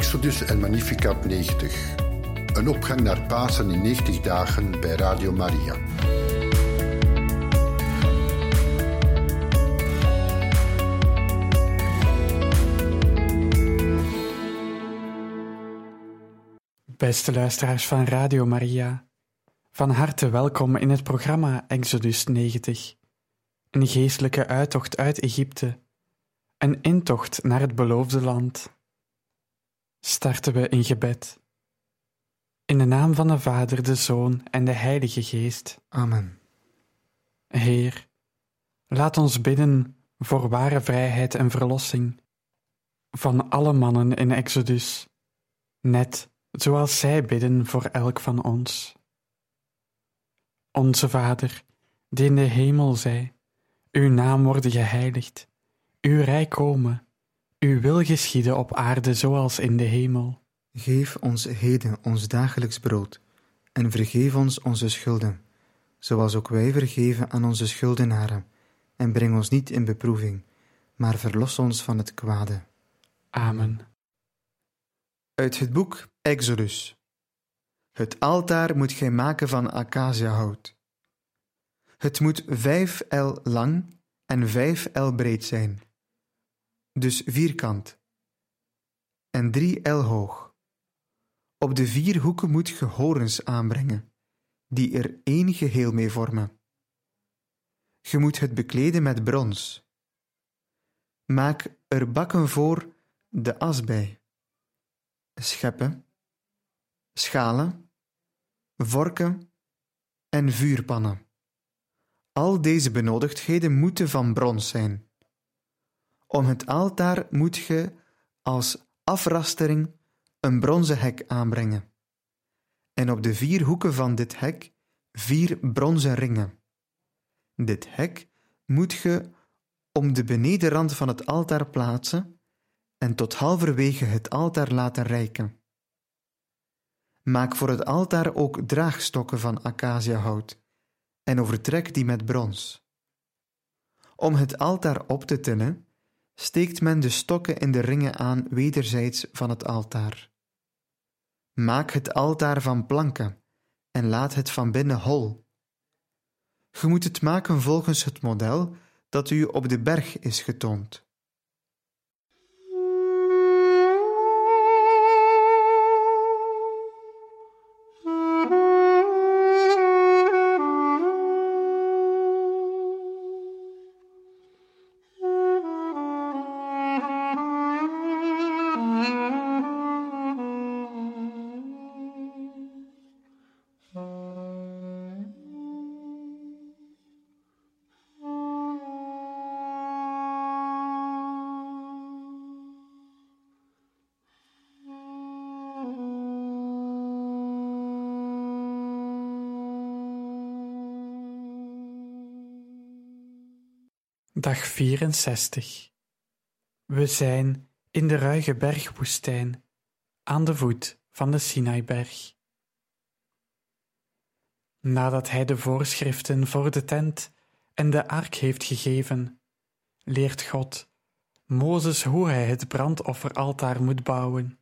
Exodus en Magnificat 90. Een opgang naar Pasen in 90 dagen bij Radio Maria. Beste luisteraars van Radio Maria, van harte welkom in het programma Exodus 90. Een geestelijke uittocht uit Egypte, een intocht naar het beloofde land. Starten we in gebed. In de naam van de Vader, de Zoon en de Heilige Geest. Amen. Heer, laat ons bidden voor ware vrijheid en verlossing van alle mannen in Exodus, net zoals zij bidden voor elk van ons. Onze Vader, die in de hemel zij, uw naam worden geheiligd, uw rijk komen, uw wil geschieden op aarde zoals in de hemel. Geef ons heden ons dagelijks brood, en vergeef ons onze schulden, zoals ook wij vergeven aan onze schuldenaren, en breng ons niet in beproeving, maar verlos ons van het kwade. Amen. Uit het boek Exodus. Het altaar moet gij maken van acaciahout. Het moet vijf el lang en vijf el breed zijn, dus vierkant, en drie el hoog. Op de vier hoeken moet ge horens aanbrengen, die er één geheel mee vormen. Ge moet het bekleden met brons. Maak er bakken voor de as bij, scheppen, schalen, vorken en vuurpannen. Al deze benodigdheden moeten van brons zijn. Om het altaar moet ge als afrastering een bronzen hek aanbrengen. En op de vier hoeken van dit hek vier bronzen ringen. Dit hek moet ge om de benedenrand van het altaar plaatsen en tot halverwege het altaar laten reiken. Maak voor het altaar ook draagstokken van acaciahout en overtrek die met brons. Om het altaar op te tillen, steekt men de stokken in de ringen aan wederzijds van het altaar. Maak het altaar van planken en laat het van binnen hol. Je moet het maken volgens het model dat u op de berg is getoond. Dag 64. We zijn in de ruige bergwoestijn, aan de voet van de Sinaiberg. Nadat hij de voorschriften voor de tent en de ark heeft gegeven, leert God Mozes hoe hij het brandofferaltaar moet bouwen.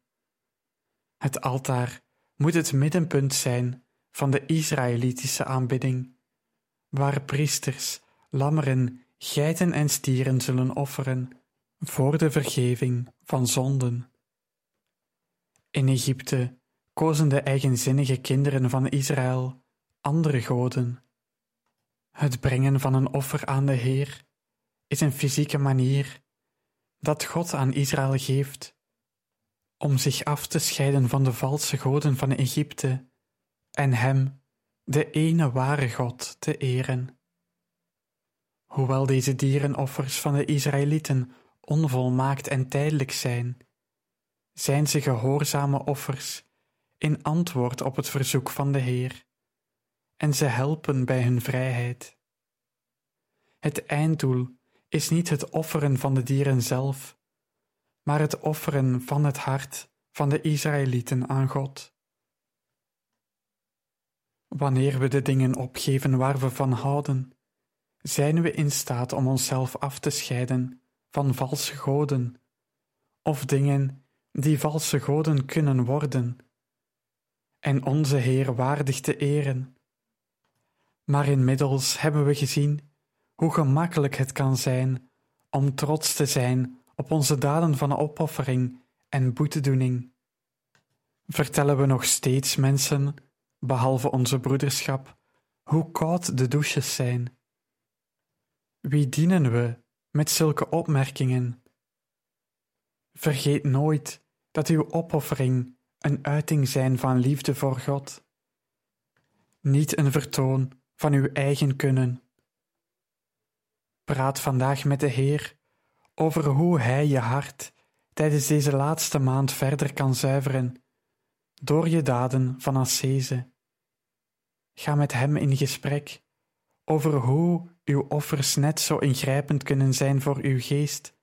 Het altaar moet het middenpunt zijn van de Israëlitische aanbidding, waar priesters lammeren geiten en stieren zullen offeren voor de vergeving van zonden. In Egypte kozen de eigenzinnige kinderen van Israël andere goden. Het brengen van een offer aan de Heer is een fysieke manier dat God aan Israël geeft om zich af te scheiden van de valse goden van Egypte en Hem, de ene ware God, te eren. Hoewel deze dierenoffers van de Israëlieten onvolmaakt en tijdelijk zijn, zijn ze gehoorzame offers in antwoord op het verzoek van de Heer, en ze helpen bij hun vrijheid. Het einddoel is niet het offeren van de dieren zelf, maar het offeren van het hart van de Israëlieten aan God. Wanneer we de dingen opgeven waar we van houden, zijn we in staat om onszelf af te scheiden van valse goden of dingen die valse goden kunnen worden, en onze Heer waardig te eren. Maar inmiddels hebben we gezien hoe gemakkelijk het kan zijn om trots te zijn op onze daden van opoffering en boetedoening. Vertellen we nog steeds mensen, behalve onze broederschap, hoe koud de douches zijn? Wie dienen we met zulke opmerkingen? Vergeet nooit dat uw opoffering een uiting zijn van liefde voor God, niet een vertoon van uw eigen kunnen. Praat vandaag met de Heer over hoe Hij je hart tijdens deze laatste maand verder kan zuiveren door je daden van ascese. Ga met Hem in gesprek over hoe uw offers net zo ingrijpend kunnen zijn voor uw geest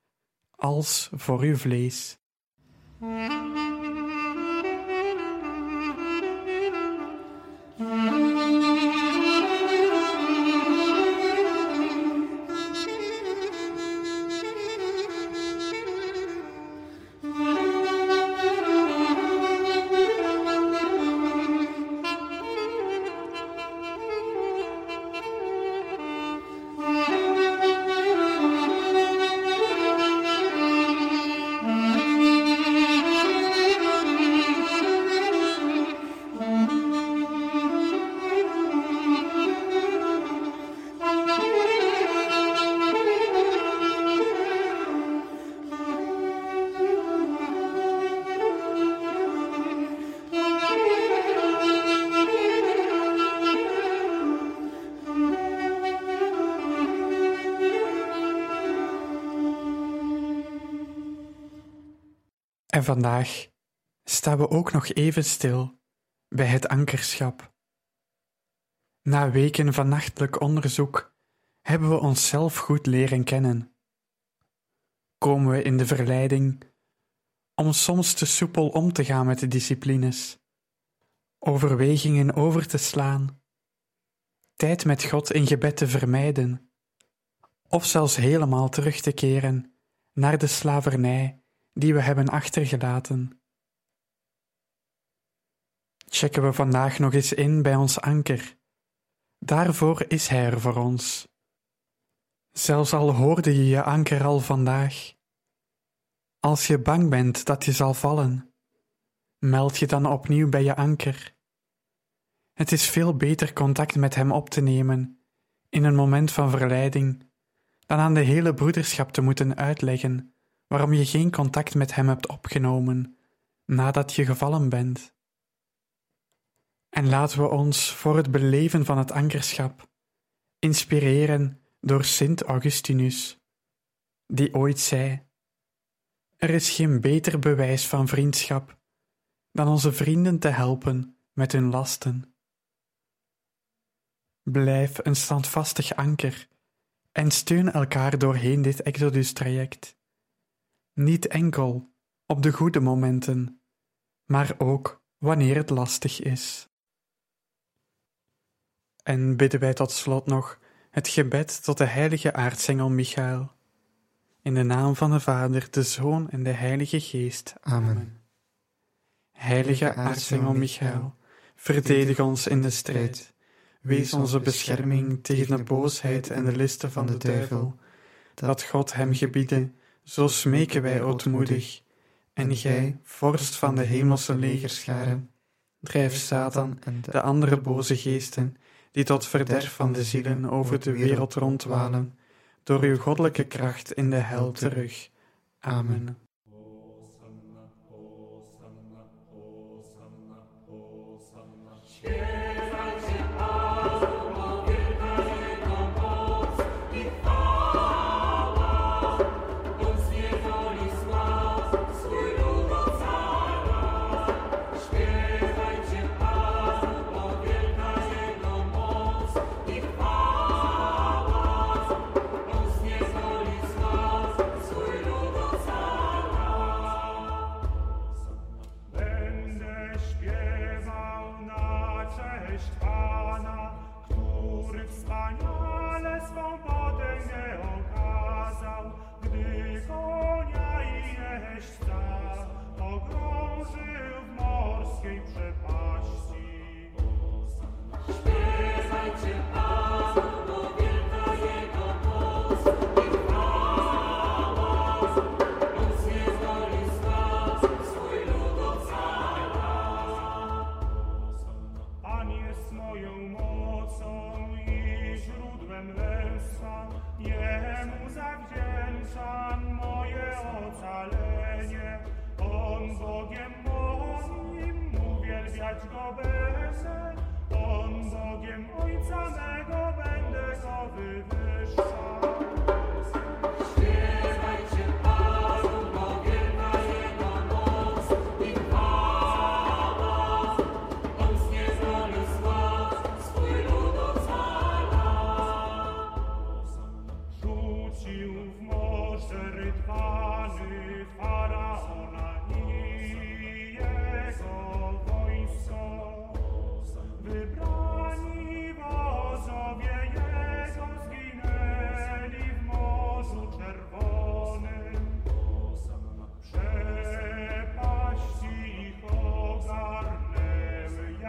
als voor uw vlees. En vandaag staan we ook nog even stil bij het ankerschap. Na weken van nachtelijk onderzoek hebben we onszelf goed leren kennen. Komen we in de verleiding om soms te soepel om te gaan met de disciplines, overwegingen over te slaan, tijd met God in gebed te vermijden, of zelfs helemaal terug te keren naar de slavernij die we hebben achtergelaten. Checken we vandaag nog eens in bij ons anker. Daarvoor is Hij er voor ons. Zelfs al hoorde je je anker al vandaag. Als je bang bent dat je zal vallen, meld je dan opnieuw bij je anker. Het is veel beter contact met Hem op te nemen in een moment van verleiding dan aan de hele broederschap te moeten uitleggen waarom je geen contact met Hem hebt opgenomen nadat je gevallen bent. En laten we ons voor het beleven van het ankerschap inspireren door Sint Augustinus, die ooit zei: Er is geen beter bewijs van vriendschap dan onze vrienden te helpen met hun lasten. Blijf een standvastig anker en steun elkaar doorheen dit Exodus-traject niet enkel op de goede momenten, maar ook wanneer het lastig is. En bidden wij tot slot nog het gebed tot de heilige aartsengel Michael. In de naam van de Vader, de Zoon en de Heilige Geest. Amen. Heilige aartsengel Michael, verdedig ons in de strijd. Wees onze bescherming tegen de boosheid en de listen van de duivel. Dat God hem gebieden zo smeken wij ootmoedig. En gij, vorst van de hemelse legerscharen, drijf Satan en de andere boze geesten, die tot verderf van de zielen over de wereld rondwalen, door uw goddelijke kracht in de hel terug. Amen. go back.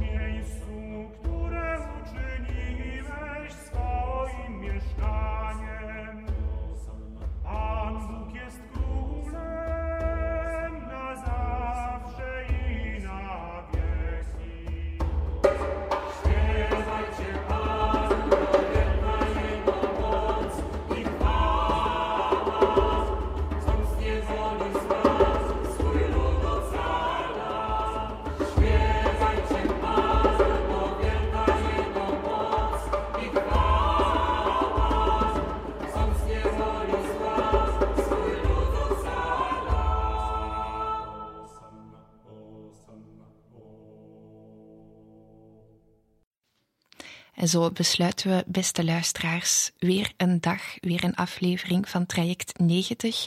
miejscu, które uczyniłeś swoim mieszkaniem. Zo besluiten we, beste luisteraars, weer een dag, weer een aflevering van Traject 90.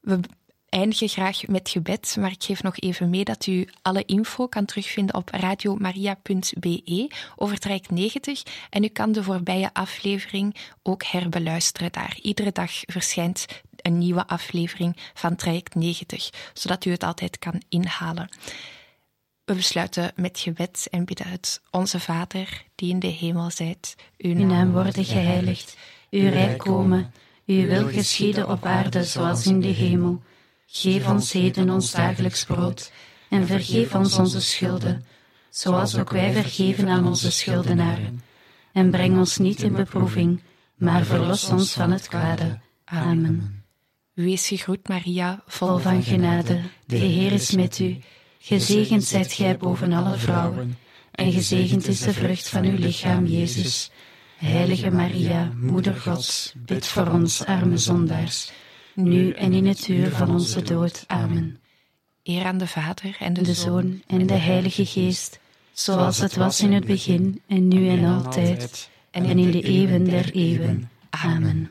We eindigen graag met gebed, maar ik geef nog even mee dat u alle info kan terugvinden op radiomaria.be over Traject 90 en u kan de voorbije aflevering ook herbeluisteren daar. Iedere dag verschijnt een nieuwe aflevering van Traject 90, zodat u het altijd kan inhalen. We besluiten met gebed en bidden het. Onze Vader, die in de hemel zijt, uw naam worden geheiligd, uw rijk komen, uw wil geschieden op aarde zoals in de hemel. Geef ons heden ons dagelijks brood en vergeef ons onze schulden, zoals ook wij vergeven aan onze schuldenaren. En breng ons niet in beproeving, maar verlos ons van het kwade. Amen. Wees gegroet, Maria, vol van genade. De Heer is met u. Gezegend zijt gij boven alle vrouwen, en gezegend is de vrucht van uw lichaam, Jezus. Heilige Maria, Moeder Gods, bid voor ons arme zondaars, nu en in het uur van onze dood. Amen. Eer aan de Vader en de, de Zoon en de Heilige Geest, zoals het was in het begin en nu en altijd, en in de eeuwen der eeuwen. Amen.